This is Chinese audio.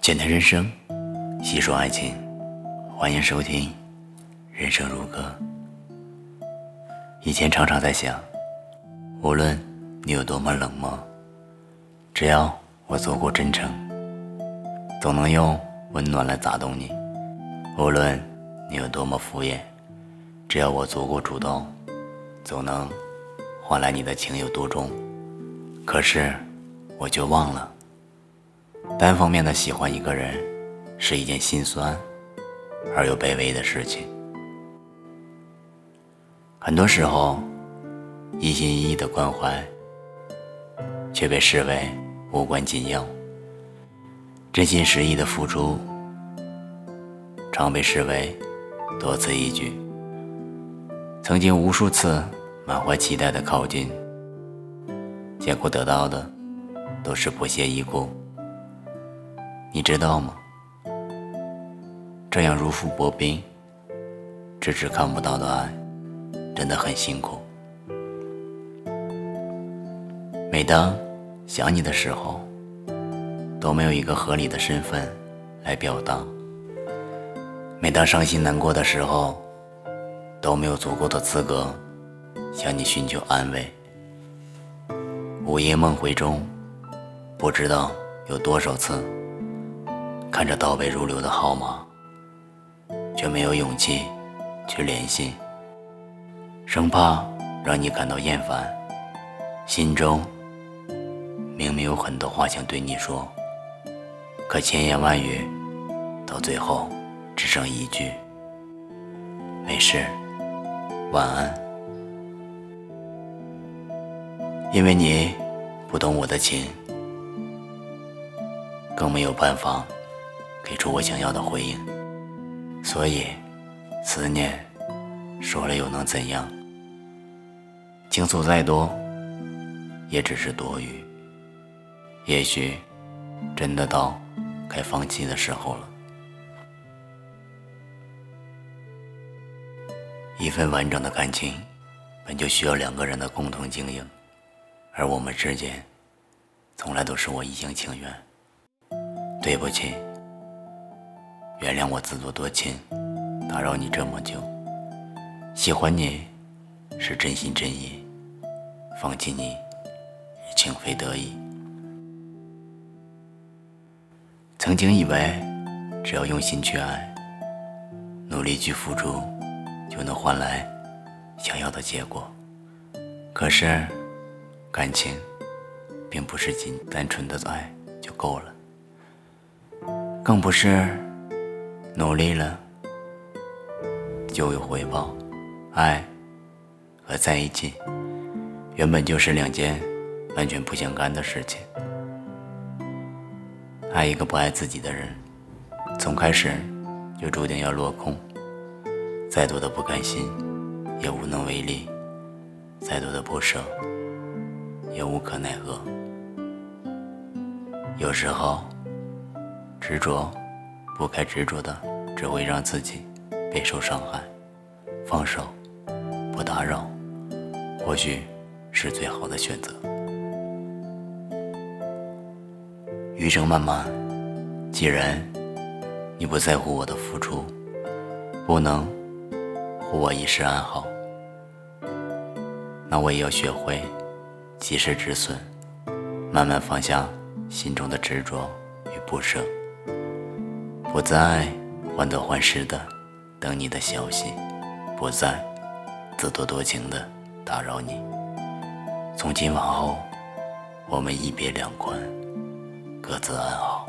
简谈人生，细说爱情，欢迎收听《人生如歌》。以前常常在想，无论你有多么冷漠，只要我足够真诚，总能用温暖来打动你；无论你有多么敷衍，只要我足够主动，总能换来你的情有独钟。可是，我就忘了。单方面的喜欢一个人，是一件心酸而又卑微的事情。很多时候，一心一意的关怀，却被视为无关紧要；真心实意的付出，常被视为多此一举。曾经无数次满怀期待的靠近，结果得到的都是不屑一顾。你知道吗？这样如履薄冰、迟迟看不到的爱，真的很辛苦。每当想你的时候，都没有一个合理的身份来表达；每当伤心难过的时候，都没有足够的资格向你寻求安慰。午夜梦回中，不知道有多少次。看着倒背如流的号码，却没有勇气去联系，生怕让你感到厌烦。心中明明有很多话想对你说，可千言万语到最后只剩一句：“没事，晚安。”因为你不懂我的情，更没有办法。给出我想要的回应，所以思念说了又能怎样？倾诉再多，也只是多余。也许真的到该放弃的时候了。一份完整的感情，本就需要两个人的共同经营，而我们之间，从来都是我一厢情愿。对不起。原谅我自作多情，打扰你这么久。喜欢你是真心真意，放弃你也情非得已。曾经以为只要用心去爱，努力去付出，就能换来想要的结果。可是感情并不是仅单纯的爱就够了，更不是。努力了就有回报，爱和在一起原本就是两件完全不相干的事情。爱一个不爱自己的人，从开始就注定要落空。再多的不甘心也无能为力，再多的不舍也无可奈何。有时候执着。不该执着的，只会让自己备受伤害。放手，不打扰，或许是最好的选择。余生漫漫，既然你不在乎我的付出，不能护我一世安好，那我也要学会及时止损，慢慢放下心中的执着与不舍。不再患得患失的等你的消息，不再自作多情的打扰你。从今往后，我们一别两宽，各自安好。